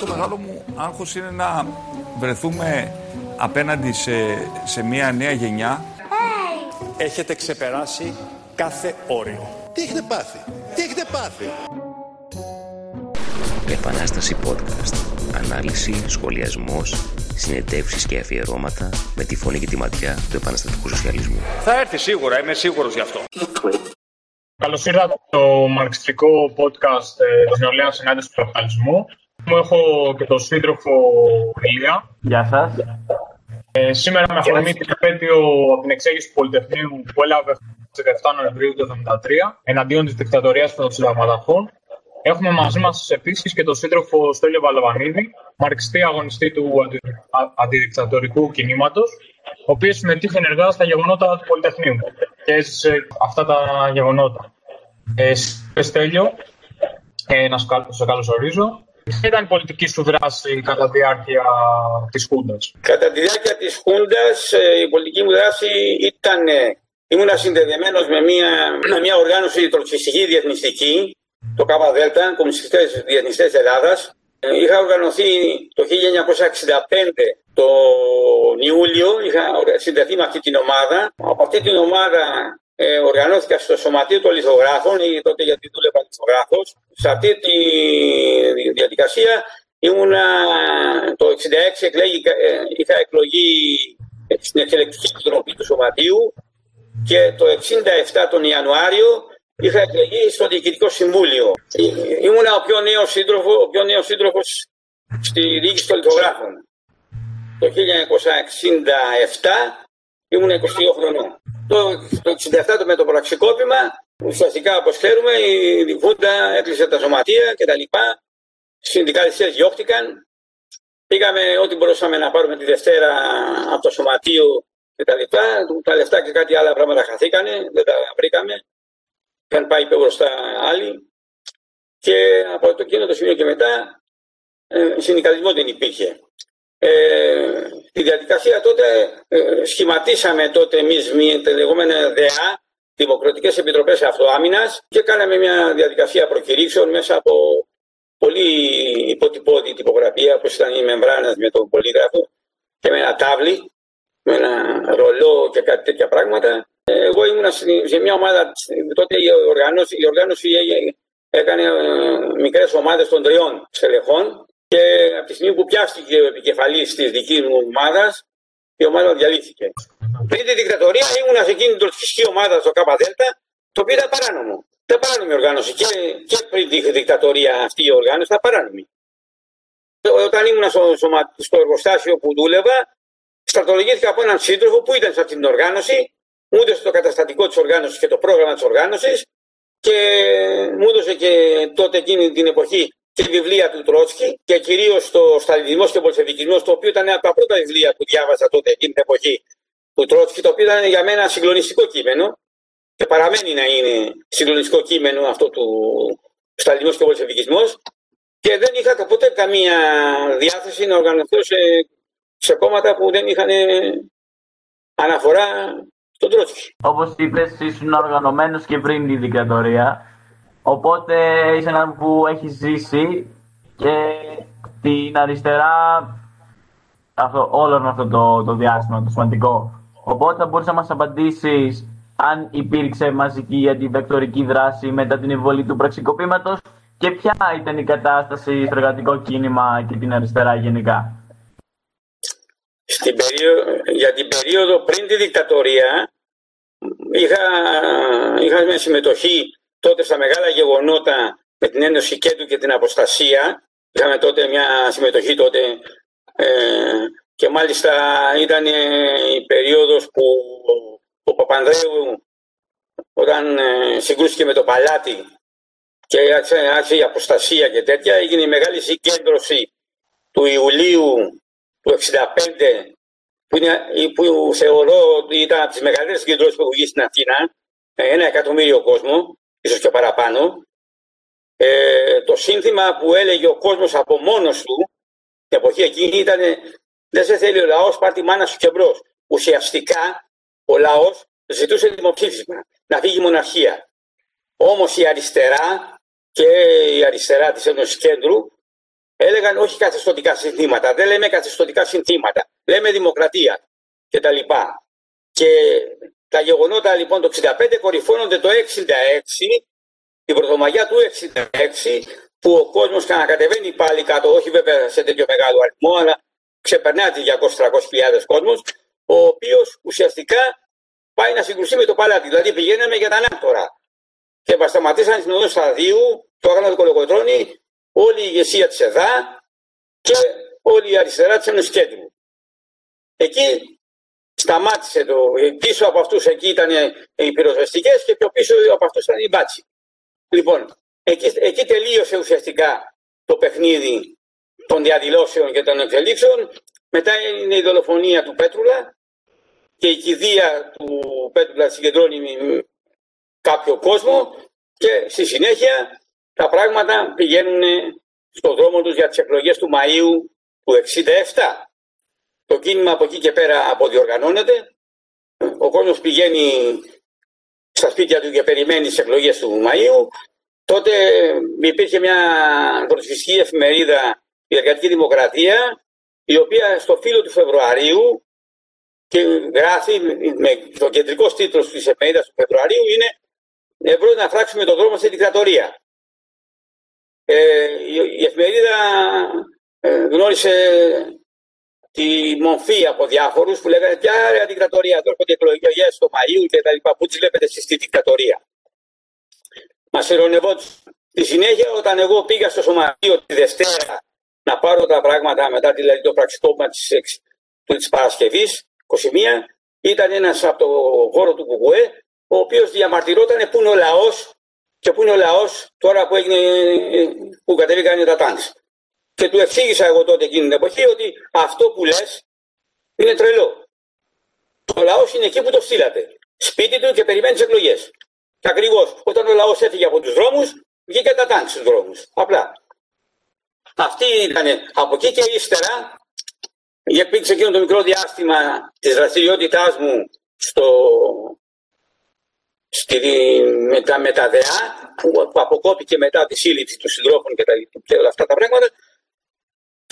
Το μεγάλο μου άγχος είναι να βρεθούμε απέναντι σε, σε μια νέα γενιά. Έχετε ξεπεράσει κάθε όριο. Τι έχετε πάθει, τι έχετε πάθει; Επανάσταση podcast. Ανάλυση, σχολιασμός, συνεντεύξεις και αφιερώματα με τη φωνή και τη ματιά του επαναστατικού σοσιαλισμού. Θα έρθει σίγουρα, είμαι σίγουρος γι' αυτό. Καλώς ήρθατε στο μαρξιστικό podcast ε, της νεολαίας συνάντησης του καπιταλισμού. Μου έχω και τον σύντροφο Ηλία. Γεια σας. Ε, σήμερα με αφορμή την επέτειο από την εξέγερση του Πολυτεχνείου που έλαβε στις 17 Νοεμβρίου του 1973 εναντίον της δικτατορίας των συνταγματαρχών, έχουμε μαζί μας επίσης και τον σύντροφο Στέλιο Βαλαβανίδη, μαρξιστή αγωνιστή του αντι... αντιδικτατορικού κινήματος, ο οποίος συμμετείχε ενεργά στα γεγονότα του Πολυτεχνείου και έζησε αυτά τα γεγονότα. Ε, Στέλιο, ε, να σε καλωσορίζω. Ποια ήταν η πολιτική σου δράση κατά τη διάρκεια της Χούντας; Κατά τη διάρκεια της Χούντας ε, η πολιτική μου δράση ήταν... Ε, ήμουν συνδεδεμένος με μια, με μια οργάνωση τροτσιστική διεθνιστική, το ΚΔ, Κομμουνιστικές Διεθνιστές Ελλάδας. Ε, είχα οργανωθεί το 1965 τον Ιούλιο, είχα συνδεθεί με αυτή την ομάδα. Από αυτή την ομάδα ε, οργανώθηκα στο Σωματείο των Λιθογράφων, ή τότε γιατί δούλευα λιθογράφος. Σε αυτή τη διαδικασία ήμουνα το 1966 εκλέγη, ε, είχα εκλογή στην Εξελεκτική Επιτροπή του Σωματείου και το 1967 τον Ιανουάριο είχα εκλεγεί στο Διοικητικό Συμβούλιο. Ήμουνα ο πιο νέος σύντροφος, ο πιο νέος σύντροφος στη διοίκηση των λιθογράφων. Το 1967 ήμουν 22 χρονών. Το, το 67 με το πραξικόπημα, ουσιαστικά όπως ξέρουμε, η Βούντα έκλεισε τα σωματεία κτλ. Συνδικαλιστές διώχτηκαν. Πήγαμε ό,τι μπορούσαμε να πάρουμε τη Δευτέρα από το σωματείο κτλ. Τα, τα λεφτά και κάτι άλλα πράγματα χαθήκανε, δεν τα βρήκαμε. Είχαν πάει πιο μπροστά άλλοι. Και από το εκείνο το σημείο και μετά, ε, συνδικαλισμό δεν υπήρχε. Ε, τη διαδικασία τότε ε, σχηματίσαμε τότε εμείς μια λεγόμενη ΔΕΑ, Δημοκρατικές Επιτροπές Αυτοάμυνας και κάναμε μια διαδικασία προκηρύξεων μέσα από πολύ υποτυπώδη τυπογραφία όπως ήταν η μεμβράνας με τον πολύγραφο και με ένα τάβλι, με ένα ρολό και κάτι τέτοια πράγματα. Εγώ ήμουν σε μια ομάδα, τότε η οργάνωση, η οργάνωση έκανε ε, μικρές ομάδες των τριών στελεχών και από τη στιγμή που πιάστηκε ο επικεφαλής της δικής μου ομάδας, η ομάδα διαλύθηκε. Πριν τη δικτατορία ήμουν σε εκείνη την τροτσκιστική ομάδας στο ΚΔ, το οποίο ήταν παράνομο. Ήταν παράνομη οργάνωση και, και πριν τη δικτατορία αυτή η οργάνωση ήταν παράνομη. Όταν ήμουν στο, στο εργοστάσιο που δούλευα, στρατολογήθηκα από έναν σύντροφο που ήταν σε αυτή την οργάνωση, μου έδωσε το καταστατικό της οργάνωσης και το πρόγραμμα της οργάνωσης και μου έδωσε και τότε εκείνη την εποχή και βιβλία του Τρότσκι και κυρίως το Σταλινισμό και ο Πολσεβικισμό, το οποίο ήταν από τα πρώτα βιβλία που διάβαζα τότε εκείνη την εποχή του Τρότσκι, το οποίο ήταν για μένα συγκλονιστικό κείμενο και παραμένει να είναι συγκλονιστικό κείμενο αυτό του Σταλινισμός και ο Πολσεβικισμό. Και δεν είχα ποτέ καμία διάθεση να οργανωθώ σε, σε κόμματα που δεν είχαν αναφορά στον Τρότσκι. Όπως είπες, ήσουν οργανωμένος και πριν τη δικτατορία. Οπότε είσαι ένα που έχει ζήσει και την αριστερά αυτό, όλο αυτό το, το διάστημα, το σημαντικό. Οπότε θα μπορείς να μας απαντήσεις αν υπήρξε μαζική αντιβεκτορική δράση μετά την εμβολή του πραξικοπήματος και ποια ήταν η κατάσταση στο εργατικό κίνημα και την αριστερά γενικά. Στην για την περίοδο πριν τη δικτατορία είχα, είχα μια συμμετοχή τότε στα μεγάλα γεγονότα με την Ένωση Κέντρου και την Αποστασία. Είχαμε τότε μια συμμετοχή τότε ε, και μάλιστα ήταν η περίοδος που ο Παπανδρέου όταν ε, συγκρούστηκε με το Παλάτι και άρχισε η αποστασία και τέτοια, έγινε η μεγάλη συγκέντρωση του Ιουλίου του 1965 που, είναι, που θεωρώ ότι ήταν από τις μεγαλύτερες συγκεντρώσεις που έχουν γίνει στην Αθήνα, ένα εκατομμύριο κόσμο, ίσως και παραπάνω, ε, το σύνθημα που έλεγε ο κόσμος από μόνος του, την εποχή εκείνη ήταν δεν σε θέλει ο λαός, πάρ' τη μάνα σου και μπρος. Ουσιαστικά ο λαός ζητούσε δημοψήφισμα, να φύγει η μοναρχία. Όμως η αριστερά και η αριστερά της Ένωσης Κέντρου έλεγαν όχι καθεστωτικά συνθήματα, δεν λέμε καθεστωτικά συνθήματα, λέμε δημοκρατία κτλ. Και τα γεγονότα λοιπόν το 65 κορυφώνονται το 66, την πρωτομαγιά του 66, που ο κόσμος κατεβαίνει πάλι κάτω, όχι βέβαια σε τέτοιο μεγάλο αριθμό, αλλά ξεπερνάει τις 200-300 κόσμος, ο οποίος ουσιαστικά πάει να συγκρουστεί με το παλάτι. Δηλαδή πηγαίναμε για τα ανάκτορα. Και μας σταματήσαν στην οδό Σταδίου, το έκανα το κολοκοτρόνη, όλη η ηγεσία της ΕΔΑ και όλη η αριστερά της Ενωσικέτου. Εκεί σταμάτησε το. Πίσω από αυτούς εκεί ήταν οι πυροσβεστικές και πιο πίσω από αυτούς ήταν οι μπάτσι. Λοιπόν, εκεί, εκεί τελείωσε ουσιαστικά το παιχνίδι των διαδηλώσεων και των εξελίξεων. Μετά είναι η δολοφονία του Πέτρουλα και η κηδεία του Πέτρουλα συγκεντρώνει κάποιο κόσμο και στη συνέχεια τα πράγματα πηγαίνουν στο δρόμο τους για τις εκλογές του Μαΐου του 67. Το κίνημα από εκεί και πέρα αποδιοργανώνεται. Ο κόσμος πηγαίνει στα σπίτια του και περιμένει τις εκλογές του Μαΐου. Τότε υπήρχε μια προσφυσική εφημερίδα η Εργατική Δημοκρατία η οποία στο φύλλο του Φεβρουαρίου και γράφει με το κεντρικό τίτλο της εφημερίδας του Φεβρουαρίου είναι Ευρώ να φράξουμε τον δρόμο στη δικτατορία. Ε, η εφημερίδα ε, γνώρισε τη μορφή από διάφορους που λέγανε ποια ρε δικτατορία, τώρα έρχονται εκλογές στο Μαΐου και τα λοιπά. Πού τις βλέπετε εσείς στη δικτατορία; Μας ειρωνευόταν. Στη συνέχεια, όταν εγώ πήγα στο Σωματείο τη Δευτέρα να πάρω τα πράγματα μετά δηλαδή, το πραξικόπημα της της Παρασκευής, 21, ήταν ένας από το χώρο του Κουκουέ, ο οποίος διαμαρτυρόταν πού είναι ο λαός και πού είναι ο λαός τώρα που, έγινε, που κατέβηκαν τα τάγκ. Και του εξήγησα εγώ τότε εκείνη την εποχή ότι αυτό που λες είναι τρελό. Ο λαός είναι εκεί που το στείλατε. Σπίτι του και περιμένει τις εκλογές. Και ακριβώς όταν ο λαός έφυγε από τους δρόμους, βγήκε τα τάγκ στους δρόμους. Απλά. Αυτή ήταν από εκεί και ύστερα, υπήρξε εκείνο το μικρό διάστημα της δραστηριότητάς μου στο, στη, με, τα, με τα ΔΕΑ, που, που αποκόπηκε μετά τη σύλληψη των συντρόφων και, τα, και όλα αυτά τα πράγματα,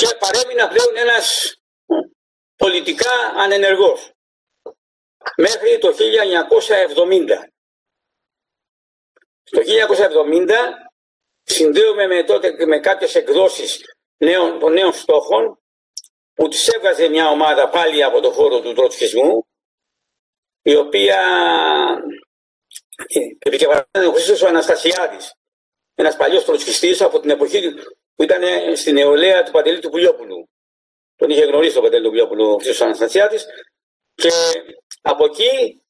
και παρέμεινα πλέον ένας πολιτικά ανενεργός μέχρι το 1970. Το 1970 συνδέομαι με, τότε, με κάποιες εκδόσεις νέων, των νέων στόχων που τις έβγαζε μια ομάδα πάλι από το χώρο του τροτσχισμού η οποία επικεφαλής ο Χρήστος ο Αναστασιάδης ένας παλιός τροτσχιστής από την εποχή που ήταν στην νεολαία του Παντελή του Πουλιόπουλου. Τον είχε γνωρίσει τον Παντελή του Πουλιόπουλου ο Χρήστος Αναστασιάδης και από εκεί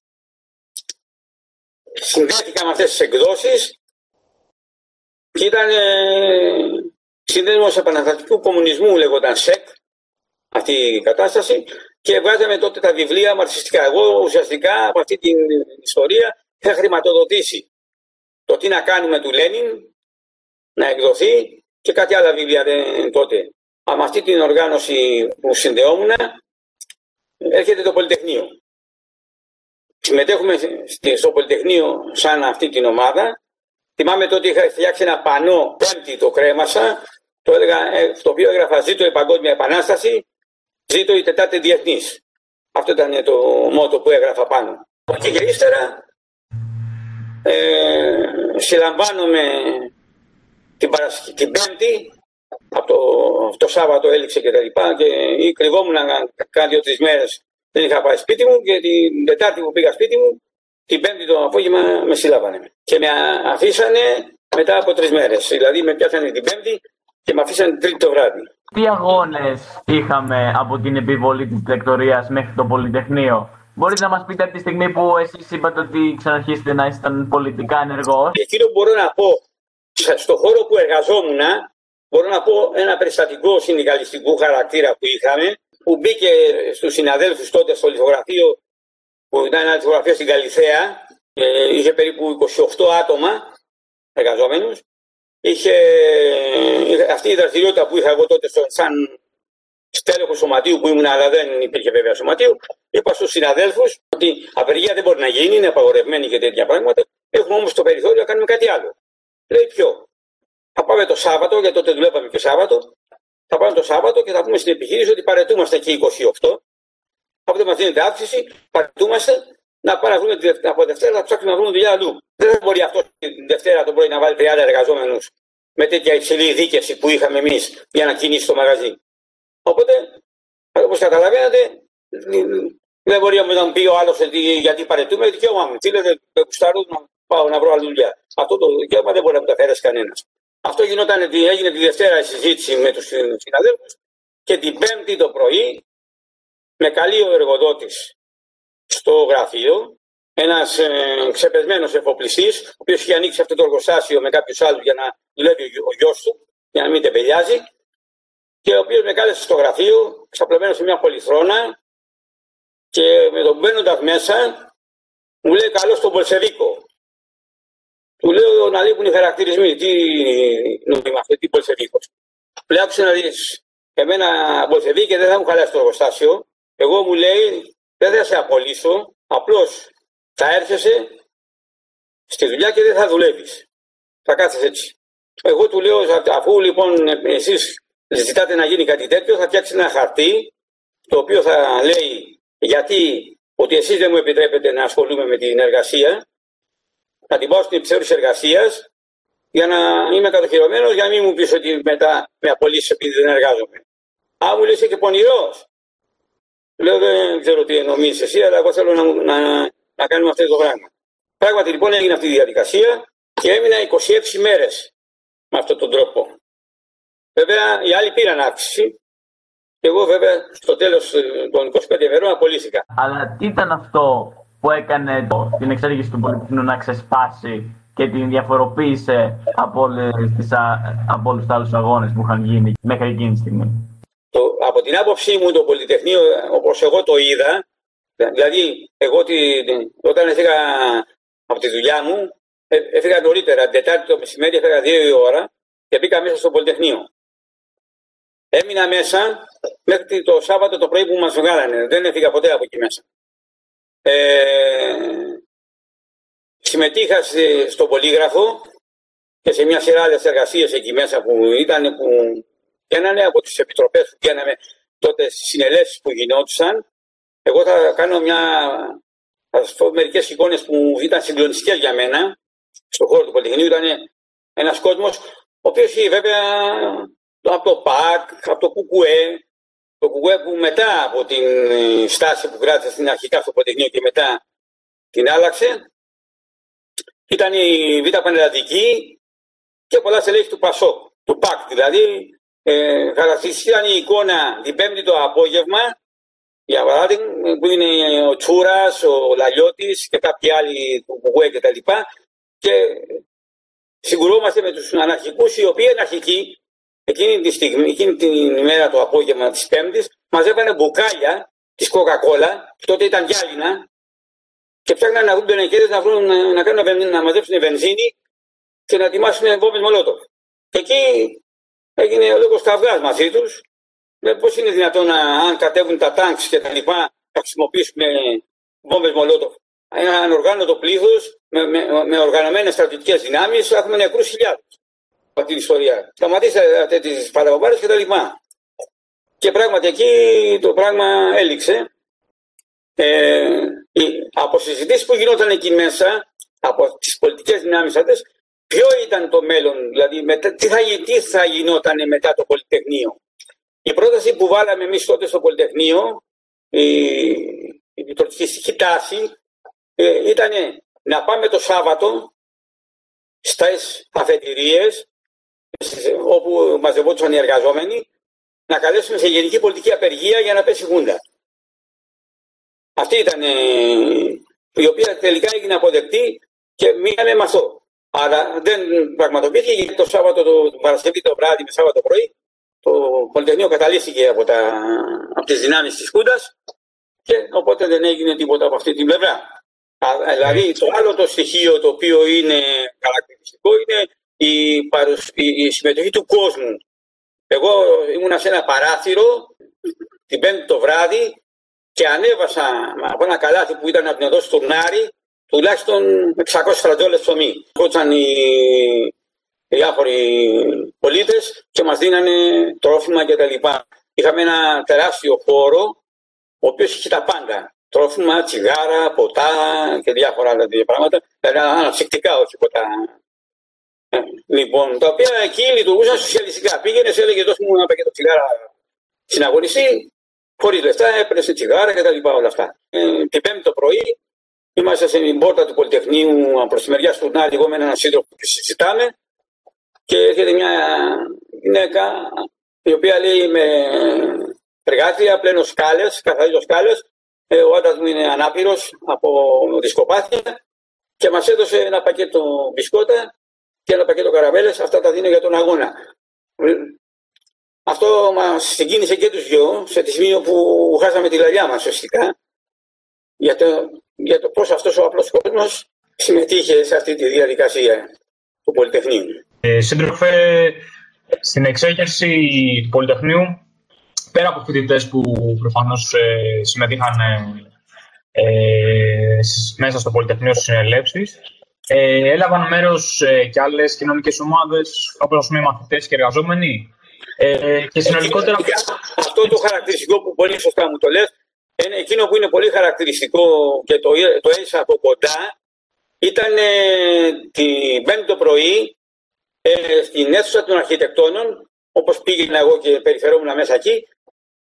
συνδέθηκα με αυτές τις εκδόσεις και ήταν ε, σύνδεσμος επαναστατικού κομμουνισμού λέγονταν ΣΕΚ αυτή η κατάσταση και βγάζαμε τότε τα βιβλία μαρξιστικά. Εγώ ουσιαστικά από αυτή την ιστορία είχα χρηματοδοτήσει το τι να κάνουμε του Λένιν να εκδοθεί και κάτι άλλα βιβλία τότε. Από αυτή την οργάνωση που συνδεόμουν έρχεται το Πολυτεχνείο. Συμμετέχουμε στο Πολυτεχνείο σαν αυτή την ομάδα Θυμάμαι τότε είχα φτιάξει ένα πανό πέμπτη το κρέμασα, το, έλεγα, ε, το οποίο έγραφα ζήτω η παγκόσμια επανάσταση, ζήτω η τετάρτη διεθνής. Αυτό ήταν το μότο που έγραφα πάνω. Και, και ύστερα ε, συλλαμβάνομαι την, την Πέμπτη, από το, το Σάββατο έληξε και τα λοιπά και ή κρυβόμουν κάνα δύο-τρει μέρες δεν είχα πάει σπίτι μου και την Τετάρτη που πήγα σπίτι μου την Πέμπτη το απόγευμα με συλλάβανε. Και με αφήσανε μετά από τρεις μέρες. Δηλαδή με πιάσανε την Πέμπτη και με αφήσανε την Τρίτη το βράδυ. Τι αγώνες είχαμε από την επιβολή της τεκτορία μέχρι το Πολυτεχνείο; Μπορείτε να μας πείτε από τη στιγμή που εσείς είπατε ότι ξαναρχίσετε να ήσταν πολιτικά ενεργός. Εκείνο που μπορώ να πω, στον χώρο που εργαζόμουν, μπορώ να πω ένα περιστατικό συνδικαλιστικού χαρακτήρα που είχαμε, που μπήκε στους συναδέλφους τότε στο λιθογραφείο που ήταν ένα τυπογραφείο στην Καλυθέα, ε, είχε περίπου 28 άτομα εργαζόμενους. Είχε, αυτή η δραστηριότητα που είχα εγώ τότε στο, σαν στέλεχος σωματείου που ήμουν, αλλά δεν υπήρχε βέβαια σωματείο, είπα στους συναδέλφους ότι απεργία δεν μπορεί να γίνει, είναι απαγορευμένη και τέτοια πράγματα. Έχουμε όμως το περιθώριο να κάνουμε κάτι άλλο. Λέει ποιο. Θα πάμε το Σάββατο, γιατί τότε δουλεύαμε και Σάββατο, θα πάμε το Σάββατο και θα πούμε στην επιχείρηση ότι παρετούμαστε και 28. Από δεν μας δίνεται αύξηση, παρετούμαστε να πάμε να βρούμε από Δευτέρα να ψάξουμε να βρούμε δουλειά αλλού. Δεν θα μπορεί αυτός την Δευτέρα το πρωί να βάλει 30 εργαζόμενους με τέτοια υψηλή δίκαιση που είχαμε εμείς για να κινήσει το μαγαζί. Οπότε, όπως καταλαβαίνετε, δεν μπορεί να μου πει ο άλλος γιατί παρετούμε, δικαίωμά μου. Φίλε, δεν κουστάρω να πάω να βρω άλλη δουλειά. Αυτό το δικαίωμα δεν μπορεί να μου τα φέρει κανένας. Αυτό γινόταν, έγινε τη Δευτέρα η συζήτηση με τους συναδέλφους και την Πέμπτη το πρωί με καλεί ο εργοδότης στο γραφείο ένας ε, ξεπεσμένος εφοπλιστής, ο οποίος είχε ανοίξει αυτό το εργοστάσιο με κάποιους άλλους για να δουλεύει ο γιο του, για να μην τεμπελιάζει, και ο οποίος με κάλεσε στο γραφείο, ξαπλωμένος σε μια πολυθρόνα, και με τον μπαίνοντας μέσα, μου λέει καλό στον Πολσεβίκο. Του λέω να λείπουν οι χαρακτηρισμοί. Τι νόημα αυτό, τι Πολσεβίκο. Λέω άκουσε να δεις. Εμένα Πολσεβίκη δεν θα μου χαλάσει το εργοστάσιο. Εγώ μου λέει δεν θα σε απολύσω. Απλώς θα έρχεσαι στη δουλειά και δεν θα δουλεύεις. Θα κάθεσαι έτσι. Εγώ του λέω, αφού λοιπόν εσείς ζητάτε να γίνει κάτι τέτοιο, θα φτιάξει ένα χαρτί το οποίο θα λέει γιατί ότι εσείς δεν μου επιτρέπετε να ασχολούμαι με την εργασία, θα την πάω στην επιθεώρηση εργασίας για να είμαι κατοχυρωμένος, για να μην μου πεις ότι μετά με απολύσεις επειδή δεν εργάζομαι. Α, μου λες και πονηρός. Λέω δεν ξέρω τι νομίζεις εσύ, αλλά εγώ θέλω να, να, να κάνουμε αυτό το πράγμα. Πράγματι λοιπόν έγινε αυτή η διαδικασία και έμεινα 26 μέρες με αυτόν τον τρόπο. Βέβαια οι άλλοι πήραν αύξηση εγώ βέβαια στο τέλος των 25 ημερών απολύθηκα. Αλλά τι ήταν αυτό που έκανε το, την εξέλιξη του Πολυτεχνείου να ξεσπάσει και την διαφοροποίησε από, τις, από όλους τους άλλους αγώνες που είχαν γίνει μέχρι εκείνη τη στιγμή. Το, από την άποψή μου το Πολυτεχνείο όπως εγώ το είδα, δηλαδή εγώ τη, όταν έφυγα από τη δουλειά μου, ε, έφυγα νωρίτερα, την Τετάρτη το μεσημέρι έφυγα δύο η ώρα και μπήκα μέσα στο Πολυτεχνείο. Έμεινα μέσα μέχρι το Σάββατο το πρωί που μας βγάλανε. Δεν έφυγα ποτέ από εκεί μέσα. Ε, συμμετείχα στο πολύγραφο και σε μια σειρά άλλες εργασίες εκεί μέσα που ήταν που γίνανε από τις επιτροπές που γίνανε τότε στις συνελεύσεις που γινόντουσαν. Εγώ θα κάνω μια, θα σας πω μερικές εικόνες που ήταν συγκλονιστικές για μένα στον χώρο του Πολυτεχνείου. Ήταν ένας κόσμος ο οποίος βέβαια από το ΠΑΚ, από το ΚΚΕ, το ΚΚΕ που μετά από την ε, στάση που κράτησε στην αρχικά στο Πολυτεχνείο και μετά την άλλαξε, ήταν η Β' Πανελλαδική και πολλά στελέχη του ΠΑΣΟΚ, του ΠΑΚ δηλαδή. Ε, χαρακτηριστική η εικόνα την Πέμπτη το απόγευμα, για παράδειγμα, που είναι ο Τσούρας, ο Λαλιώτης και κάποιοι άλλοι του ΚΚΕ κτλ. Και, και σιγουρόμαστε με τους αναρχικούς, οι οποίοι αναρχικοί εκείνη τη στιγμή, εκείνη την ημέρα το απόγευμα της Πέμπτης, μαζεύανε μπουκάλια της Coca-Cola, τότε ήταν γυάλινα, και ψάχνανε να βρουν πενεκέδες να, βρουν, να, να, κάνουν, να μαζέψουν βενζίνη και να ετοιμάσουν βόμβες μολότοφ. Εκεί έγινε ο λόγος καυγάς μαζί τους, με πώς είναι δυνατόν να, αν κατέβουν τα τάγκς και τα λοιπά, να χρησιμοποιήσουμε βόμβες μολότοφ. Ένα ανοργάνωτο πλήθος με, με, με οργανωμένες στρατιωτικές δυνάμεις έχουμε νεκρούς χιλιάδες από την ιστορία. Σταματήστε τις παραβολέ και τα λοιπά. Και πράγματι εκεί το πράγμα έληξε. Ε, από συζητήσει που γινόταν εκεί μέσα, από τις πολιτικές δυνάμεις αυτές, ποιο ήταν το μέλλον, δηλαδή μετά, τι, θα, τι θα γινόταν μετά το Πολυτεχνείο. Η πρόταση που βάλαμε εμείς τότε στο Πολυτεχνείο, η, η τροτσκιστική τάση, ε, ήταν να πάμε το Σάββατο στις αφετηρίες όπου μαζευόντουσαν οι εργαζόμενοι, να καλέσουν σε γενική πολιτική απεργία για να πέσει γούντα. Αυτή ήταν η οποία τελικά έγινε αποδεκτή και μείναμε με αυτό. Αλλά δεν πραγματοποιήθηκε γιατί το Σάββατο, το Παρασκευή το βράδυ με Σάββατο πρωί, το Πολυτεχνείο καταλήφθηκε από, τα, από τις δυνάμεις της Χούντας και οπότε δεν έγινε τίποτα από αυτή την πλευρά. Δηλαδή το άλλο το στοιχείο το οποίο είναι χαρακτηριστικό είναι η, παρουσ... η συμμετοχή του κόσμου. Εγώ ήμουνα σε ένα παράθυρο την πέμπτη το βράδυ και ανέβασα από ένα καλάθι που ήταν από την οδός Στουρνάρη τουλάχιστον 600 φραντζόλες ψωμί. Κότσαν οι, διάφοροι πολίτες και μας δίνανε τρόφιμα κτλ. Είχαμε ένα τεράστιο χώρο, ο οποίος είχε τα πάντα. Τρόφιμα, τσιγάρα, ποτά και διάφορα άλλα τέτοια πράγματα. Δηλαδή αναψυκτικά, όχι ποτά. Ε, λοιπόν, τα οποία εκεί λειτουργούσαν σοσιαλιστικά. Πήγαινε, έλεγε δώσ' μου ένα πακέτο τσιγάρα στην αγωνιστή, χωρίς λεφτά, έπαιρνες τσιγάρα κτλ. Όλα αυτά. Ε, την Πέμπτη το πρωί είμαστε στην πόρτα του Πολυτεχνείου προς τη μεριά του Νάρη, εγώ με έναν σύντροφο που συζητάμε και έρχεται μια γυναίκα η οποία λέει με εργάτρια, πλένω σκάλες, καθαρίζω σκάλες. Ε, ο άντρας μου είναι ανάπηρος από δισκοπάθεια και μας έδωσε ένα πακέτο μπισκότα και ένα πακέτο καραβέλε. Αυτά τα δίνω για τον αγώνα. Αυτό μας συγκίνησε και τους δυο σε τη σημείο που χάσαμε τη λαλιά μας ουσιαστικά για το, για το πώς αυτός ο απλός κόσμος συμμετείχε σε αυτή τη διαδικασία του Πολυτεχνείου. Ε, σύντροφε, στην εξέγερση του Πολυτεχνείου, πέρα από φοιτητές που προφανώς ε, συμμετείχαν ε, ε, μέσα στο Πολυτεχνείο στις συνελεύσεις, ε, έλαβαν μέρος ε, και άλλες κοινωνικές ομάδες, όπως α πούμε μαθητές και εργαζόμενοι. Ε, και συνολικότερα. Αυτό το χαρακτηριστικό που πολύ σωστά μου το λες, είναι εκείνο που είναι πολύ χαρακτηριστικό και το, το έζησα από κοντά, ήταν την Πέμπτη το πρωί ε, στην αίθουσα των αρχιτεκτόνων, όπως πήγαινα εγώ και περιφερόμουν μέσα εκεί,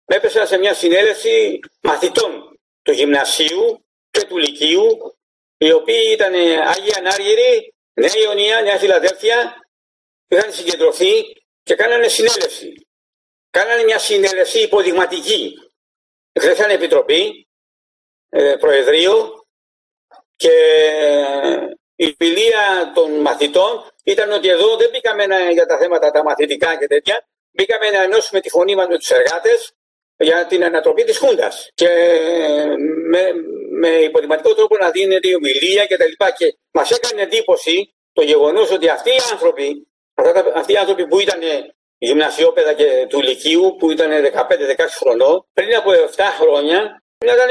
έπεσα σε μια συνέλευση μαθητών του γυμνασίου και του λυκείου, οι οποίοι ήταν Άγιοι Ανάργυροι, Νέα Ιωνία, Νέα Φιλαδέλφια, είχαν συγκεντρωθεί και κάνανε συνέλευση. Κάνανε μια συνέλευση υποδειγματική. Χρειάζανε επιτροπή, ε, προεδρείο και η φιλία των μαθητών ήταν ότι εδώ δεν μπήκαμε για τα θέματα τα μαθητικά και τέτοια, μπήκαμε να ενώσουμε τη φωνή μας με τους εργάτες για την ανατροπή της Χούντας και με, με υποδηματικό τρόπο να δίνεται η ομιλία και τα λοιπά και μας έκανε εντύπωση το γεγονός ότι αυτοί οι άνθρωποι αυτοί οι άνθρωποι που ήταν γυμνασιόπαιδα και του Λυκείου που ήταν 15-16 χρονών πριν από 7 χρόνια ήταν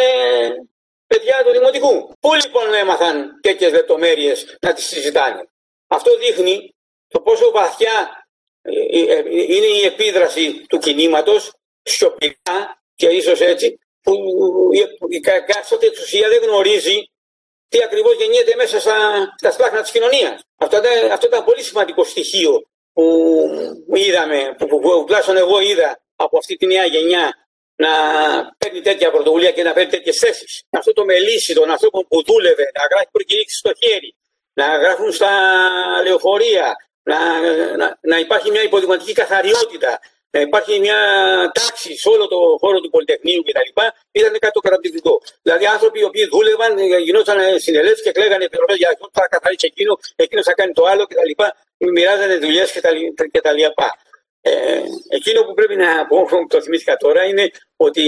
παιδιά του Δημοτικού. Πού λοιπόν έμαθαν τέτοιες λεπτομέρειες να τις συζητάνε. Αυτό δείχνει το πόσο βαθιά ε, ε, ε, είναι η επίδραση του κινήματος σιωπηρά και ίσως έτσι που η κάθε εξουσία δεν γνωρίζει τι ακριβώς γεννιέται μέσα στα, στα σπλάχνα της κοινωνίας. Αυτό ήταν, αυτό ήταν πολύ σημαντικό στοιχείο που είδαμε, που, που, που, τουλάχιστον εγώ είδα από αυτή τη νέα γενιά να παίρνει τέτοια πρωτοβουλία και να παίρνει τέτοιες θέσεις. Αυτό το μελίσι των ανθρώπων που δούλευε, να γράφει προκηρύξεις στο χέρι, να γράφουν στα λεωφορεία, να, να, να υπάρχει μια υποδειγματική καθαριότητα, να υπάρχει μια τάξη σε όλο το χώρο του Πολυτεχνείου κτλ. Ήταν κάτι το καταπληκτικό. Δηλαδή άνθρωποι οι οποίοι δούλευαν, γινόταν συνελεύσει και κλαίγανε πληρωμέ για αυτό θα καθαρίσει εκείνο, εκείνος θα κάνει το άλλο κτλ. Μοιράζανε δουλειές κτλ. Ε, εκείνο που πρέπει να πω, το θυμήθηκα τώρα, είναι ότι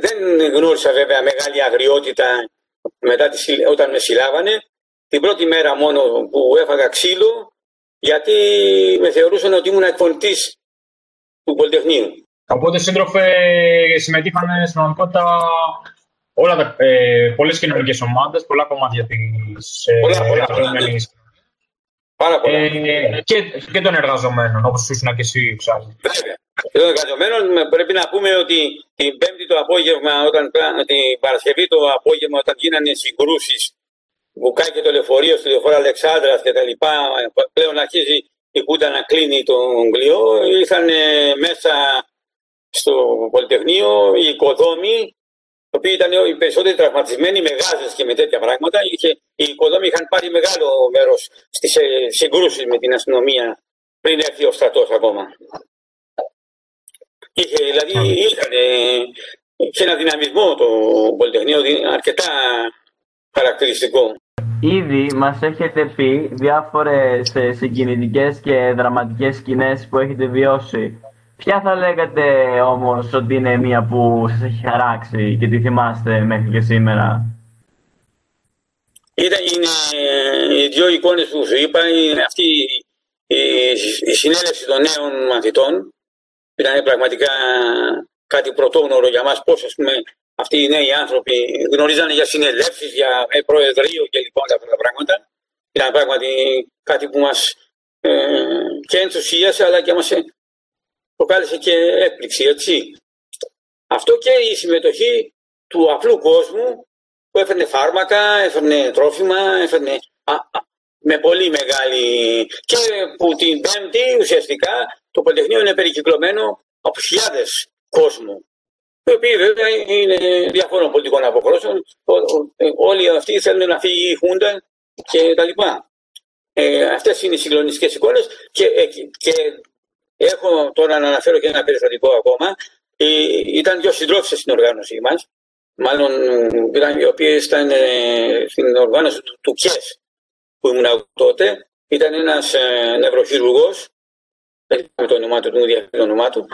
δεν γνώρισα βέβαια μεγάλη αγριότητα μετά τη, όταν με συλλάβανε. Την πρώτη μέρα μόνο που έφαγα ξύλο, γιατί με θεωρούσαν ότι ήμουν εκφωνητής του Πολυτεχνείου. Οπότε, σύντροφε, συμμετείχαν στην πραγματικότητα όλα τα, ε, πολλές κοινωνικές ομάδες, πολλά κομμάτια της ε, πολλά, πολλά, Πάρα πολλά. Ε, και, και των εργαζομένων, όπως ήσουν και εσύ, Ξάρι. Βέβαια. Και των εργαζομένων πρέπει να πούμε ότι την Πέμπτη το απόγευμα, όταν, την Παρασκευή το απόγευμα, όταν γίνανε συγκρούσεις που και το λεωφορείο στο λεωφορείο Αλεξάνδρα και τα λοιπά, πλέον αρχίζει η Κούντα να κλείνει τον κλειό. Ήρθαν μέσα στο Πολυτεχνείο οι οικοδόμοι οι οποίοι ήταν οι περισσότεροι τραυματισμένοι με γάζες και με τέτοια πράγματα. Είχε, οι οικοδόμοι είχαν πάρει μεγάλο μέρος στις ε, συγκρούσεις με την αστυνομία πριν έρθει ο στρατός ακόμα. Είχε, δηλαδή είχαν, είχε ένα δυναμισμό το Πολυτεχνείο αρκετά χαρακτηριστικό. Ήδη μας έχετε πει διάφορες ε, συγκινητικές και δραματικές σκηνές που έχετε βιώσει. Ποια θα λέγατε όμως ότι είναι μία που σας έχει χαράξει και τη θυμάστε μέχρι και σήμερα; Ήταν είναι, οι δύο εικόνες που σου είπα, είναι αυτή η, η συνέλευση των νέων μαθητών. Ήταν πραγματικά κάτι πρωτόγνωρο για μας πώς ας πούμε, αυτοί οι νέοι άνθρωποι γνωρίζανε για συνελεύσεις, για προεδρείο και λοιπόν αυτά τα πράγματα. Ήταν πράγματι κάτι που μας ε, και ενθουσίασε αλλά και μας προκάλεσε και έκπληξη, έτσι. Αυτό και η συμμετοχή του απλού κόσμου που έφερνε φάρμακα, έφερνε τρόφιμα, έφερνε με πολύ μεγάλη... και που την Πέμπτη ουσιαστικά το Πολυτεχνείο είναι περικυκλωμένο από χιλιάδες κόσμου οι οποίοι βέβαια είναι διαφόρων πολιτικών αποχρώσεων. Όλοι αυτοί θέλουν να φύγει η Χούντα και τα λοιπά. Ε, αυτές είναι οι συγκλονιστικές εικόνες και, ε, και έχω τώρα να αναφέρω και ένα περιστατικό ακόμα. Ε, ήταν δύο συντρόφισε στην οργάνωσή μας, μάλλον ήταν οι οποίες ήταν ε, στην οργάνωση του, του ΚΕΣ που ήμουν τότε. Ήταν ένας ε, νευροχειρουργός, δεν θυμάμαι το όνομά του, δεν το όνομά του,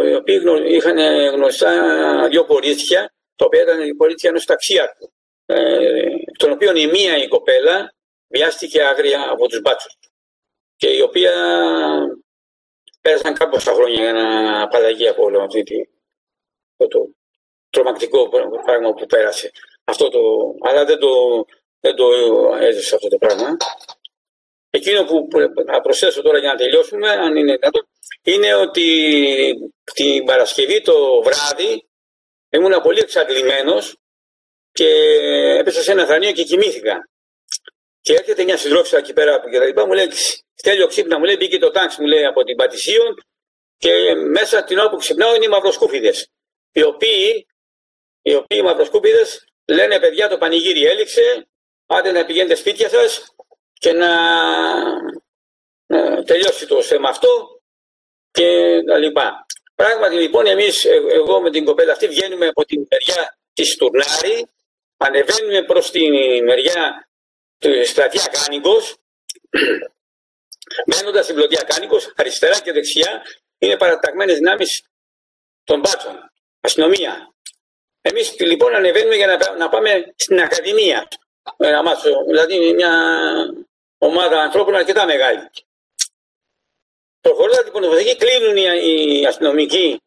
οι οποίοι είχαν γνωστά δύο κορίτσια, τα οποία ήταν κορίτσια ενός ταξίαρχου, ε, τον οποίο η μία η κοπέλα βιάστηκε άγρια από τους μπάτσους και η οποία πέρασαν κάμποσα χρόνια για να απαλλαγεί από όλο αυτό το, το τρομακτικό πράγμα που πέρασε. Αυτό το, αλλά δεν το, δεν το έζησε αυτό το πράγμα. Εκείνο που θα προσθέσω τώρα για να τελειώσουμε, αν είναι δυνατόν, είναι ότι την Παρασκευή το βράδυ ήμουν πολύ εξαντλημένος και έπεσα σε ένα θρανείο και κοιμήθηκα. Και έρχεται μια συντρόφισσα εκεί πέρα και τα λοιπά, μου λέει, Στέλιο ξύπνα, μου λέει, μπήκε το τάξη μου λέει από την Πατησίων και μέσα την ώρα που ξυπνάω είναι οι μαυροσκούφιδες. Οι οποίοι, οι οποίοι οι μαυροσκούφιδες λένε παιδιά το πανηγύρι έληξε, άντε να πηγαίνετε σπίτια σας και να, να τελειώσει το θέμα αυτό και τα λοιπά. Πράγματι λοιπόν εμείς, ε, εγώ με την κοπέλα αυτή βγαίνουμε από την μεριά της Τουρνάρη, ανεβαίνουμε προς την μεριά του Στρατιά Κάνικος, μένοντας στην πλωτιά Κάνικος, αριστερά και δεξιά είναι παραταγμένες δυνάμεις των μπάτσων, αστυνομία. Εμείς λοιπόν ανεβαίνουμε για να, να πάμε στην Ακαδημία, ένα μάτσο, δηλαδή μια ομάδα ανθρώπων αρκετά μεγάλη. Προχωρώντα την πονοκρατική, κλείνουν οι, οι αστυνομικοί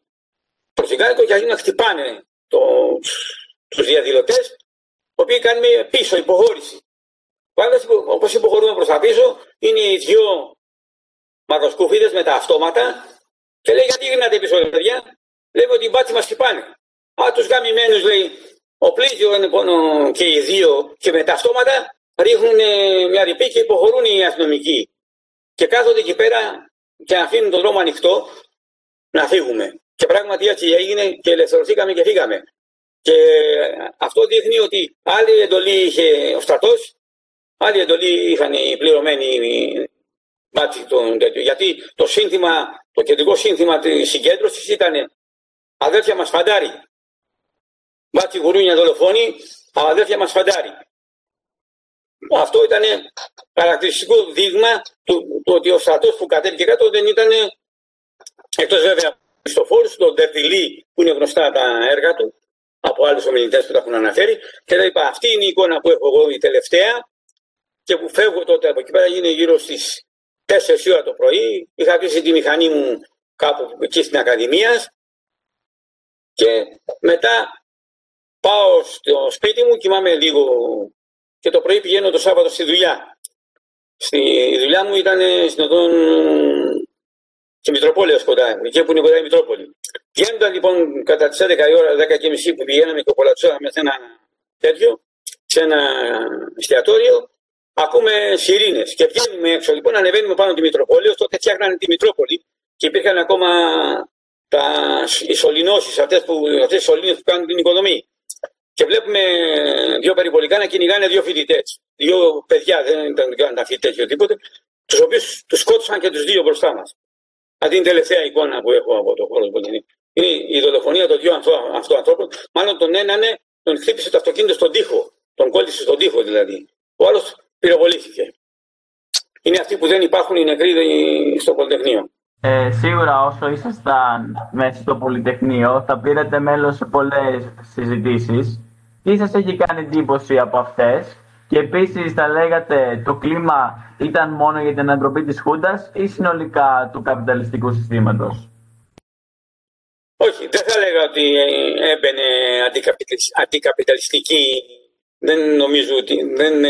το Τσιγκάνικο και αρχίζουν να χτυπάνε το, τους διαδηλωτές, οι οποίοι κάνουν πίσω υποχώρηση. Πάντα όπως υποχωρούμε προς τα πίσω, είναι οι δυο μαυροσκούφιδε με τα αυτόματα και λέει: Γιατί γυρνάτε πίσω, παιδιά; Λέει ότι οι μπάτσι μας χτυπάνε. Α, τους γαμημένους λέει: Ο πλήθιο είναι πάνω και οι δύο και με τα αυτόματα ρίχνουν μια ρηπή και υποχωρούν οι αστυνομικοί. Και κάθονται εκεί πέρα και αφήνουν τον δρόμο ανοιχτό να φύγουμε. Και πράγματι έτσι έγινε και ελευθερωθήκαμε και φύγαμε. Και αυτό δείχνει ότι άλλη εντολή είχε ο στρατός, άλλη εντολή είχαν οι πληρωμένοι μπάτσι των τέτοιων. Γιατί το σύνθημα, το κεντρικό σύνθημα της συγκέντρωσης ήταν αδέρφια μας φαντάρι. Μπάτσι γουρούνια δολοφόνοι, αδέρφια μας φαντάρι. Αυτό ήταν χαρακτηριστικό δείγμα του, του ότι ο στρατός που κατέβηκε κάτω δεν ήταν εκτός βέβαια στο φόρο, τον Τερτιλί που είναι γνωστά τα έργα του από άλλους ομιλητές που τα έχουν αναφέρει. Και είπα, αυτή είναι η εικόνα που έχω εγώ η τελευταία και που φεύγω τότε από εκεί πέρα είναι γύρω στις 4 ώρα το πρωί. Είχα αφήσει τη μηχανή μου κάπου εκεί στην Ακαδημία και μετά πάω στο σπίτι μου, κοιμάμαι λίγο και το πρωί πηγαίνω το Σάββατο στη δουλειά. Στη η δουλειά μου ήταν στην οδόν στη Μητροπόλη κοντά, εκεί που είναι κοντά η Μητρόπολη. Βγαίνοντα λοιπόν κατά τις 11 η ώρα, 10 και μισή που πηγαίναμε και κολατσόραμε σε ένα τέτοιο, σε ένα εστιατόριο, ακούμε σιρήνες. Και βγαίνουμε έξω λοιπόν, ανεβαίνουμε πάνω τη Μητροπόλη, τότε φτιάχνανε τη Μητρόπολη και υπήρχαν ακόμα τα, οι σωληνώσεις, αυτές που, αυτές που κάνουν την οικοδομή. Και βλέπουμε δύο περιπολικά να κυνηγάνε δύο φοιτητές. Δύο παιδιά, δεν ήταν τα φοιτητέ ή οτιδήποτε, τους οποίους τους σκότωσαν και τους δύο μπροστά μας. Αυτή είναι η τελευταία εικόνα που έχω από το χώρο του Πολυτεχνείου. Είναι η δολοφονία των δύο αυτών ανθρώπων. Μάλλον τον έναν τον χτύπησε το αυτοκίνητο στον τοίχο. Τον κόλλησε στον τοίχο δηλαδή. Ο άλλος πυροβολήθηκε. Είναι αυτοί που δεν υπάρχουν οι νεκροί στο Πολυτεχνείο. Ε, σίγουρα όσο ήσασταν μέσα στο Πολυτεχνείο θα πήρατε μέλος σε πολλές συζητήσεις. Τι σας έχει κάνει εντύπωση από αυτές και επίσης θα λέγατε το κλίμα ήταν μόνο για την ανατροπή της Χούντας ή συνολικά του καπιταλιστικού συστήματος; Όχι, δεν θα λέγα ότι έμπαινε αντικαπιταλιστική δεν νομίζω ότι δεν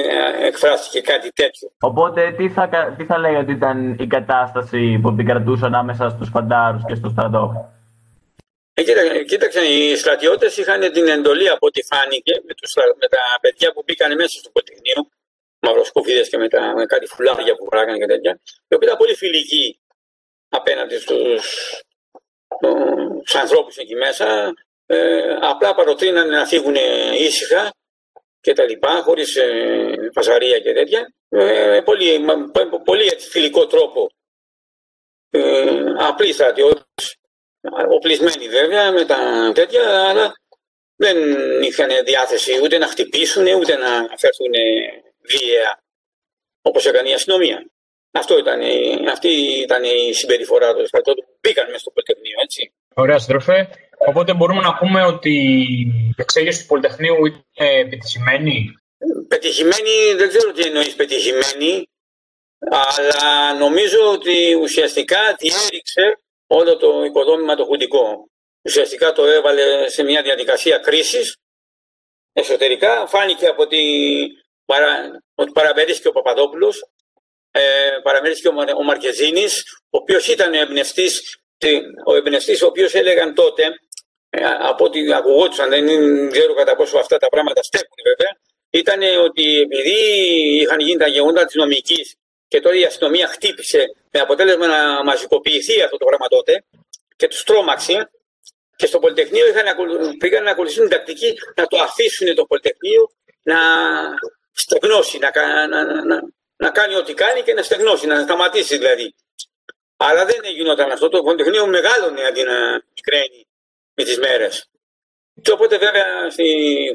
εκφράστηκε κάτι τέτοιο. Οπότε τι θα, τι θα λέγατε ήταν η κατάσταση που επικρατούσε ανάμεσα στους φαντάρους και στο στρατό; Ε, κοίταξε, οι στρατιώτες είχαν την εντολή από ό,τι φάνηκε με, τους, με τα παιδιά που μπήκαν μέσα στο Πολυτεχνείο, μαυροσκοφίδε και με, τα, με κάτι φουλάδια που βράγανε και τέτοια, οι οποίοι ήταν πολύ φιλικοί απέναντι στους ανθρώπους εκεί μέσα. Ε, απλά παροτρύνανε να φύγουν ήσυχα και τα λοιπά, χωρίς ε, φασαρία και τέτοια. Ε, πολύ, πολύ φιλικό τρόπο. Ε, απλοί στρατιώτες οπλισμένοι βέβαια με τα τέτοια, αλλά δεν είχαν διάθεση ούτε να χτυπήσουν ούτε να φέρθουν βία όπως έκανε η αστυνομία. Αυτό ήταν, αυτή ήταν η συμπεριφορά τους στρατιώτου που μπήκαν μέσα στο Πολυτεχνείο, έτσι. Ωραία, συντροφέ. Οπότε μπορούμε να πούμε ότι η εξέγερση του Πολυτεχνείου είναι επιτυχημένη; Πετυχημένη, δεν ξέρω τι εννοείς πετυχημένη, αλλά νομίζω ότι ουσιαστικά τη έριξε όλο το οικοδόμημα το χουντικό. Ουσιαστικά το έβαλε σε μια διαδικασία κρίσης εσωτερικά. Φάνηκε από ότι, παρα, ότι παραμερίστηκε ο Παπαδόπουλος, ε, παραμερίστηκε ο, ο Μαρκεζίνης, ο οποίος ήταν ο εμπνευστής, ο εμπνευστής ο οποίος έλεγαν τότε, ε, από ό,τι ακουγόντουσαν, δεν ξέρω κατά πόσο αυτά τα πράγματα στέκουν βέβαια, ήταν ότι επειδή είχαν γίνει τα γεγονότα της νομικής και τώρα η αστυνομία χτύπησε με αποτέλεσμα να μαζικοποιηθεί αυτό το πράγμα τότε και τους τρόμαξε και στο Πολυτεχνείο είχαν, πήγαν να ακολουθήσουν την τακτική να το αφήσουν το Πολυτεχνείο να στεγνώσει, να, να, να, να κάνει ό,τι κάνει και να στεγνώσει, να σταματήσει δηλαδή. Αλλά δεν γινόταν αυτό. Το Πολυτεχνείο μεγάλωνε αντί να μικραίνει με τις μέρες. Και οπότε βέβαια στη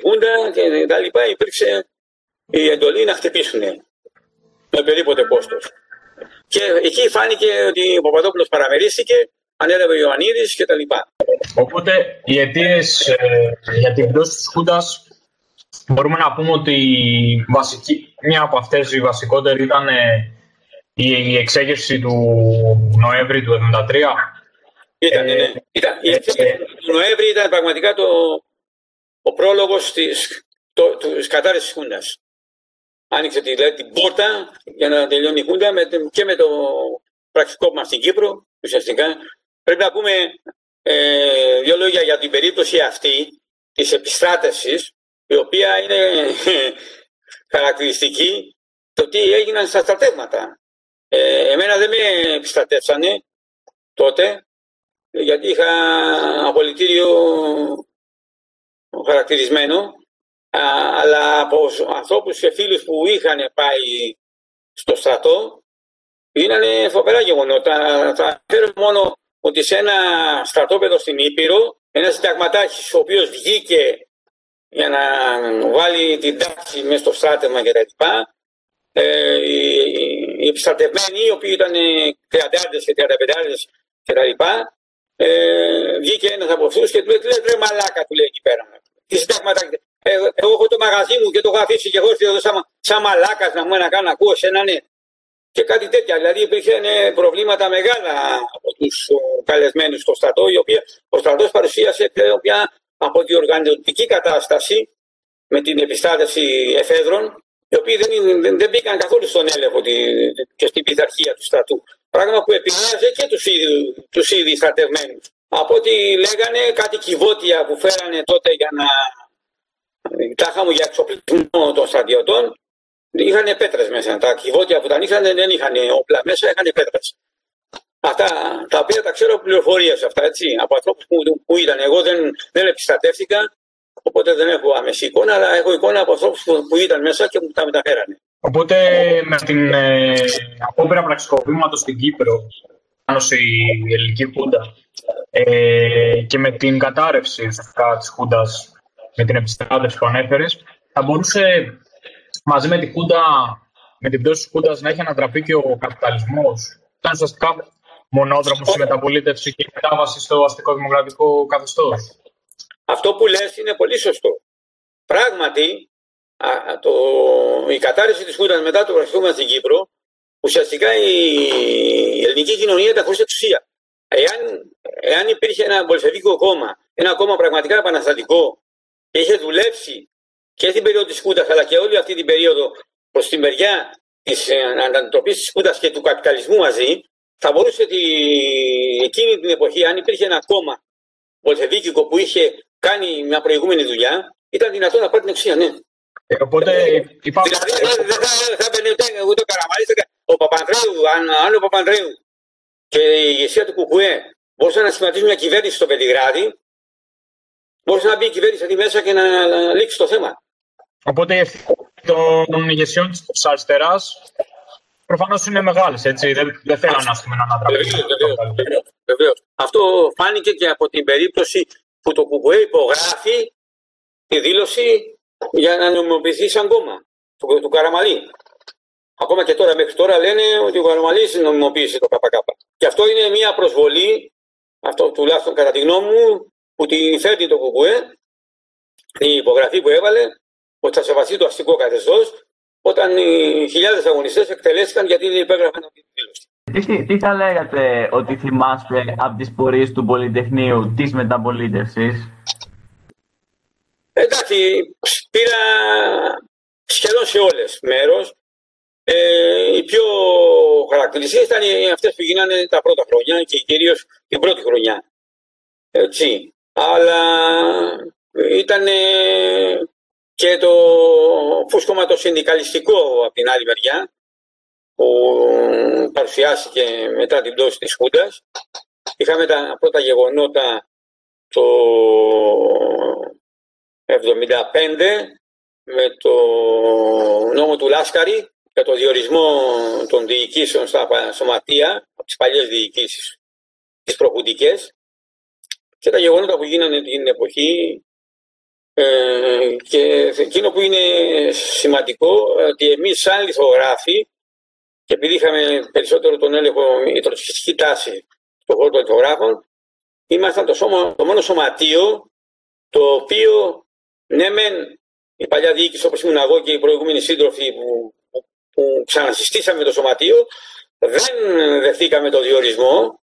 Γούντα και τα λοιπά υπήρξε η εντολή να χτυπήσουν με οποιοδήποτε κόστος. Και εκεί φάνηκε ότι ο Παπαδόπουλος παραμερίστηκε, ανέλαβε ο Ιωαννίδης κτλ. Οπότε οι αιτίες ε, για την πτώση της Χούντας μπορούμε να πούμε ότι βασική, μια από αυτές οι βασικότερη ήταν ε, η, εξέγερση του Νοέμβρη του 1973. Ήταν, ε, ναι. Ήταν, η εξέγερση του Νοέμβρη ήταν πραγματικά το, ο πρόλογος της, το, της κατάρρευσης της Χούντας άνοιξε δηλαδή, την πόρτα για να τελειώνει η Χούντα με, και με το πραξικόπημα στην Κύπρο ουσιαστικά. Πρέπει να πούμε ε, δύο λόγια για την περίπτωση αυτή της επιστράτευσης η οποία είναι χαρακτηριστική το τι έγιναν στα στρατεύματα. Ε, εμένα δεν με επιστρατεύσανε τότε γιατί είχα απολυτήριο χαρακτηρισμένο αλλά από ανθρώπους και φίλους που είχαν πάει στο στρατό είναι φοβερά γεγονότα. Θα φέρω μόνο ότι σε ένα στρατόπεδο στην Ήπειρο ένας συνταγματάρχης ο οποίος βγήκε για να βάλει την τάξη μέσα στο στράτευμα κτλ. Ε, οι, οι επιστρατευμένοι, οι οποίοι ήταν 30 και 35 κτλ. Ε, βγήκε ένας από αυτούς και του λέει: Τρε μαλάκα, του λέει εκεί πέρα. Τι συντάγματα ε, εγώ έχω το μαγαζί μου και το έχω αφήσει και εγώ εδώ σαν, σαν μαλάκας να μου να κάνω ακούω σε έναν ναι. Και κάτι τέτοια. Δηλαδή υπήρχαν προβλήματα μεγάλα από τους καλεσμένους στο στρατό, η οποία ο στρατός παρουσίασε πια από την οργανωτική κατάσταση με την επιστάτευση εφέδρων, οι οποίοι δεν, δεν, δεν μπήκαν καθόλου στον έλεγχο και στην πειθαρχία του στρατού. Πράγμα που επηρέαζε και τους ήδη, τους ήδη στρατευμένους. Από ό,τι λέγανε κάτι κυβότια που φέρανε τότε για να τάχα μου για εξοπλισμό των στρατιωτών είχαν πέτρες μέσα. Τα κυβότια που τα είχαν δεν είχαν όπλα μέσα, είχαν πέτρες. Αυτά τα οποία τα ξέρω πληροφορίες αυτά, έτσι, από ανθρώπους που, που ήταν. Εγώ δεν, δεν επιστατεύτηκα, οπότε δεν έχω άμεση εικόνα, αλλά έχω εικόνα από ανθρώπους που, που ήταν μέσα και μου τα μεταφέρανε. Οπότε με την ε, απόπειρα πραξικοπήματος στην Κύπρο, πάνω στη ελληνική Χούντα ε, και με την κατάρρευση της Χούντας με την επιστράτευση που ανέφερες, θα μπορούσε μαζί με τη Χούντα, με την πτώση της Χούντας να έχει ανατραπεί και ο καπιταλισμός; Ήταν ουσιαστικά μονόδρομος η μεταπολίτευση και η μετάβαση στο αστικό δημοκρατικό καθεστώς. Αυτό που λες είναι πολύ σωστό. Πράγματι, το, η κατάρρευση της Χούντας μετά το βραχιούμε στην Κύπρο, ουσιαστικά η, η ελληνική κοινωνία ήταν χωρίς εξουσία. Εάν, εάν υπήρχε ένα πολυφεδικό κόμμα, ένα κόμμα πραγματικά επαναστατικό, είχε δουλέψει και στην περίοδο της Κούτα, αλλά και όλη αυτή την περίοδο προς τη μεριά της ε, αντιμετωπίση της Κούτα και του καπιταλισμού μαζί, θα μπορούσε τη, εκείνη την εποχή, αν υπήρχε ένα κόμμα βολτεβίκικο που είχε κάνει μια προηγούμενη δουλειά, ήταν δυνατό να πάρει την εξουσία, ναι. Ε, οπότε υπάρχει... Δηλαδή δεν θα έμπαινε ούτε ο Καραμαλής, ο Παπανδρέου, αν, αν ο Παπανδρέου και η ηγεσία του Κουκουέ μπορούσαν να σχηματίσουν μια κυβέρνηση στο Πελιγράδι, μπορούσε να μπει η κυβέρνηση εκεί μέσα και να, να λήξει το θέμα. Οπότε η ευθύνη των ηγεσιών της αριστεράς προφανώς είναι μεγάλες, έτσι. Δεν, δεν θέλουν να ανατραπούν. Βεβαίως. Αυτό φάνηκε και από την περίπτωση που το Κουκουέ υπογράφει τη δήλωση για να νομιμοποιηθεί σαν κόμμα του, του Καραμαλή. Ακόμα και τώρα, μέχρι τώρα λένε ότι ο Καραμαλής νομιμοποίησε το ΚΚ. Και αυτό είναι μια προσβολή, αυτό τουλάχιστον κατά τη γνώμη μου, που τη φέρνει το Κουκουέ, η υπογραφή που έβαλε, ότι θα σεβαστεί το αστικό καθεστώς, όταν οι χιλιάδες αγωνιστές εκτελέστηκαν γιατί δεν υπέγραφαν αυτή τη δήλωση. Τι, τι θα λέγατε ότι θυμάστε από τις πορείες του Πολυτεχνείου της μεταπολίτευσης; Εντάξει, πήρα σχεδόν σε όλες μέρος. Ε, οι πιο χαρακτηριστικές ήταν αυτές που γίνανε τα πρώτα χρόνια και κυρίως την πρώτη χρονιά. Έτσι. Αλλά ήταν και το φούσκωμα το συνδικαλιστικό από την άλλη μεριά που παρουσιάστηκε μετά την πτώση της Χούντας. Είχαμε τα πρώτα γεγονότα το 1975 με το νόμο του Λάσκαρη για το διορισμό των διοικήσεων στα σωματεία από τις παλιές διοικήσεις, τις προχουντικές και τα γεγονότα που γίνανε την εποχή ε, και εκείνο που είναι σημαντικό ότι εμείς σαν λιθογράφοι και επειδή είχαμε περισσότερο τον έλεγχο, η τροτσκιστική τάση στον χώρο των λιθογράφων, ήμασταν το, σώμα, το μόνο σωματείο το οποίο ναι μεν η παλιά διοίκηση όπως ήμουν εγώ και οι προηγούμενοι σύντροφοι που, που, που ξανασυστήσαμε το σωματείο δεν δεχτήκαμε το διορισμό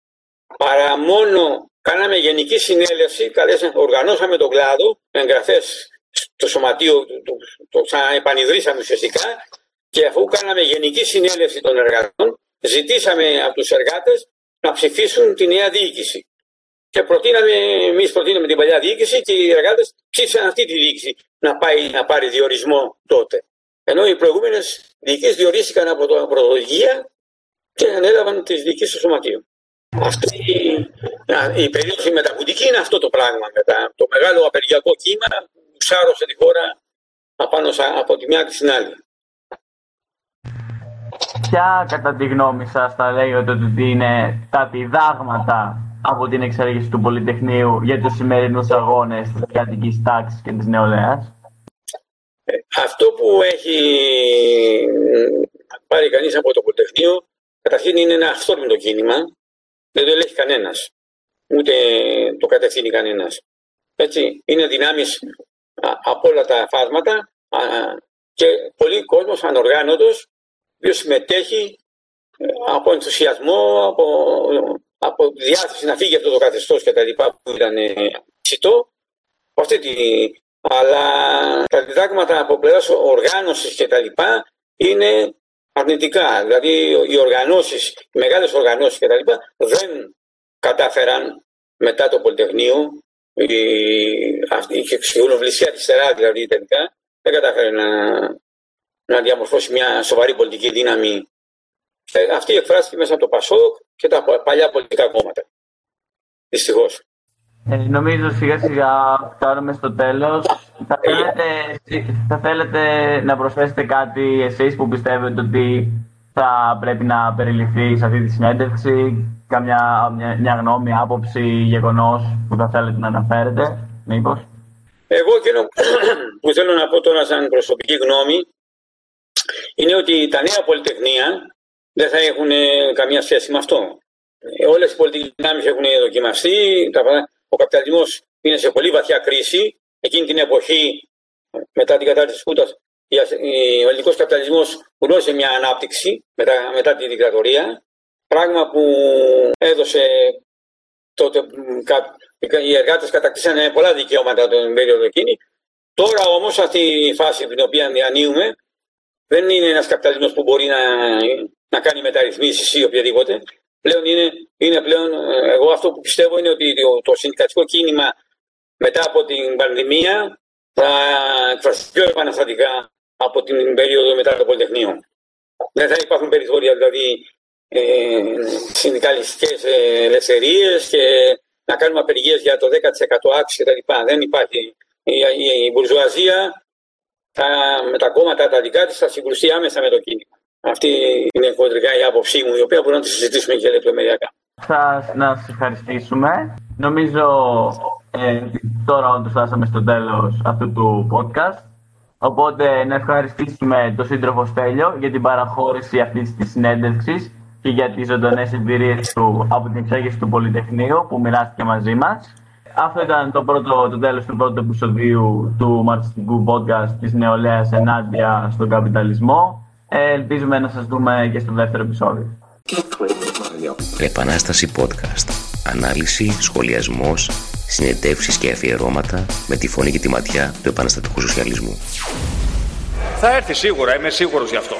παρά μόνο κάναμε γενική συνέλευση, καλέσαμε, οργανώσαμε τον κλάδο με εγγραφές στο σωματείο, το, το, το ξαναεπανειδρύσαμε ουσιαστικά και αφού κάναμε γενική συνέλευση των εργατών, ζητήσαμε από τους εργάτες να ψηφίσουν τη νέα διοίκηση. Και προτείναμε, εμείς προτείναμε την παλιά διοίκηση και οι εργάτες ψήφισαν αυτή τη διοίκηση να, πάει, να πάρει διορισμό τότε. Ενώ οι προηγούμενες διοικήσεις διορίστηκαν από το πρωτοδικεία και ανέλαβαν τις διοικήσεις του σωματείου. Αυτή η περίοδο μεταβουτική είναι αυτό το πράγμα μετά. Το μεγάλο απεργιακό κύμα που σάρωσε τη χώρα απάνω από τη μια και στην άλλη. Ποια κατά τη γνώμη σας θα λέγατε ότι είναι τα διδάγματα από την εξέλιξη του Πολυτεχνείου για τους σημερινούς αγώνες της εργατικής τάξης και της νεολαίας; Ε, αυτό που έχει πάρει κανείς από το Πολυτεχνείο καταρχήν είναι ένα αυθόρμητο κίνημα δεν το ελέγχει κανένας ούτε το κατευθύνει κανένας. Έτσι, είναι δυνάμεις από όλα τα φάσματα και πολλοί κόσμος ανοργάνωτος που συμμετέχει ε, από ενθουσιασμό, από από διάθεση να φύγει αυτό το καθεστώς και τα λοιπά που ήταν ψητό. Αυτή τη... Αλλά τα διδάγματα από πλευράς οργάνωσης και τα λοιπά είναι αρνητικά. Δηλαδή οι οργανώσεις, οι μεγάλες οργανώσεις και τα λοιπά δεν κατάφεραν μετά το Πολυτεχνείο η, αυτή η κοινοβουλία αριστερά δηλαδή τελικά δεν κατάφερε να, να διαμορφώσει μια σοβαρή πολιτική δύναμη ε, αυτή εκφράστηκε μέσα από το Πασόκ και τα παλιά πολιτικά κόμματα. Δυστυχώς. Ε, νομίζω σιγά σιγά φτάνουμε στο τέλος. Θα, θέλετε, θα θέλετε να προσθέσετε κάτι εσείς που πιστεύετε ότι θα πρέπει να περιληφθεί σε αυτή τη συνέντευξη, καμιά μια, μια γνώμη, άποψη, γεγονός που θα θέλετε να αναφέρετε, μήπως; Εγώ εκείνο που θέλω να πω τώρα σαν προσωπική γνώμη είναι ότι τα νέα πολυτεχνία δεν θα έχουν καμία σχέση με αυτό. Ε, όλες οι πολιτικές δυνάμεις έχουν δοκιμαστεί, ο καπιταλισμός είναι σε πολύ βαθιά κρίση. Εκείνη την εποχή, μετά την κατάρτιση της Κούτας, ο ελληνικός καπιταλισμός γνώρισε μια ανάπτυξη μετά, μετά τη δικτατορία, πράγμα που έδωσε τότε οι εργάτες κατακτήσανε πολλά δικαιώματα τον περίοδο εκείνη Τώρα όμως αυτή η φάση την οποία διανύουμε δεν είναι ένας καπιταλισμός που μπορεί να, να κάνει μεταρρυθμίσεις ή οποιαδήποτε. Πλέον είναι, είναι πλέον, εγώ αυτό που πιστεύω είναι ότι το, το συνδικατικό κίνημα μετά από την πανδημία θα εκφραστεί πιο επαναστατικά από την περίοδο μετά το Πολυτεχνείο. Δεν θα υπάρχουν περιθώρια δηλαδή ε, συνδικαλιστικές ελευθερίες και να κάνουμε απεργίες για το 10% άξιο κτλ. Δεν υπάρχει. Η, η, η μπουρζουαζία θα, με τα κόμματα τα δικά της θα συγκρουστεί άμεσα με το κίνημα. Αυτή είναι κοντρικά η άποψή μου, η οποία μπορούμε να τη συζητήσουμε και λεπτομεριακά. Θα να σας ευχαριστήσουμε. Νομίζω ε, τώρα όντως φτάσαμε στο τέλος αυτού του podcast. Οπότε να ευχαριστήσουμε τον σύντροφο Στέλιο για την παραχώρηση αυτής της συνέντευξης και για τις ζωντανές εμπειρίες του από την εξέγερση του Πολυτεχνείου που μοιράστηκε μαζί μας. Αυτό ήταν το, πρώτο, το τέλος του πρώτου επεισοδίου του μαρξιστικού podcast της νεολαίας ενάντια στον καπιταλισμό. Ε, ελπίζουμε να σας δούμε και στο δεύτερο επεισόδιο. Επανάσταση podcast. Ανάλυση, σχολιασμός, συνεντεύξεις και αφιερώματα με τη φωνή και τη ματιά του επαναστατικού σοσιαλισμού. Θα έρθει σίγουρα, είμαι σίγουρος γι' αυτό.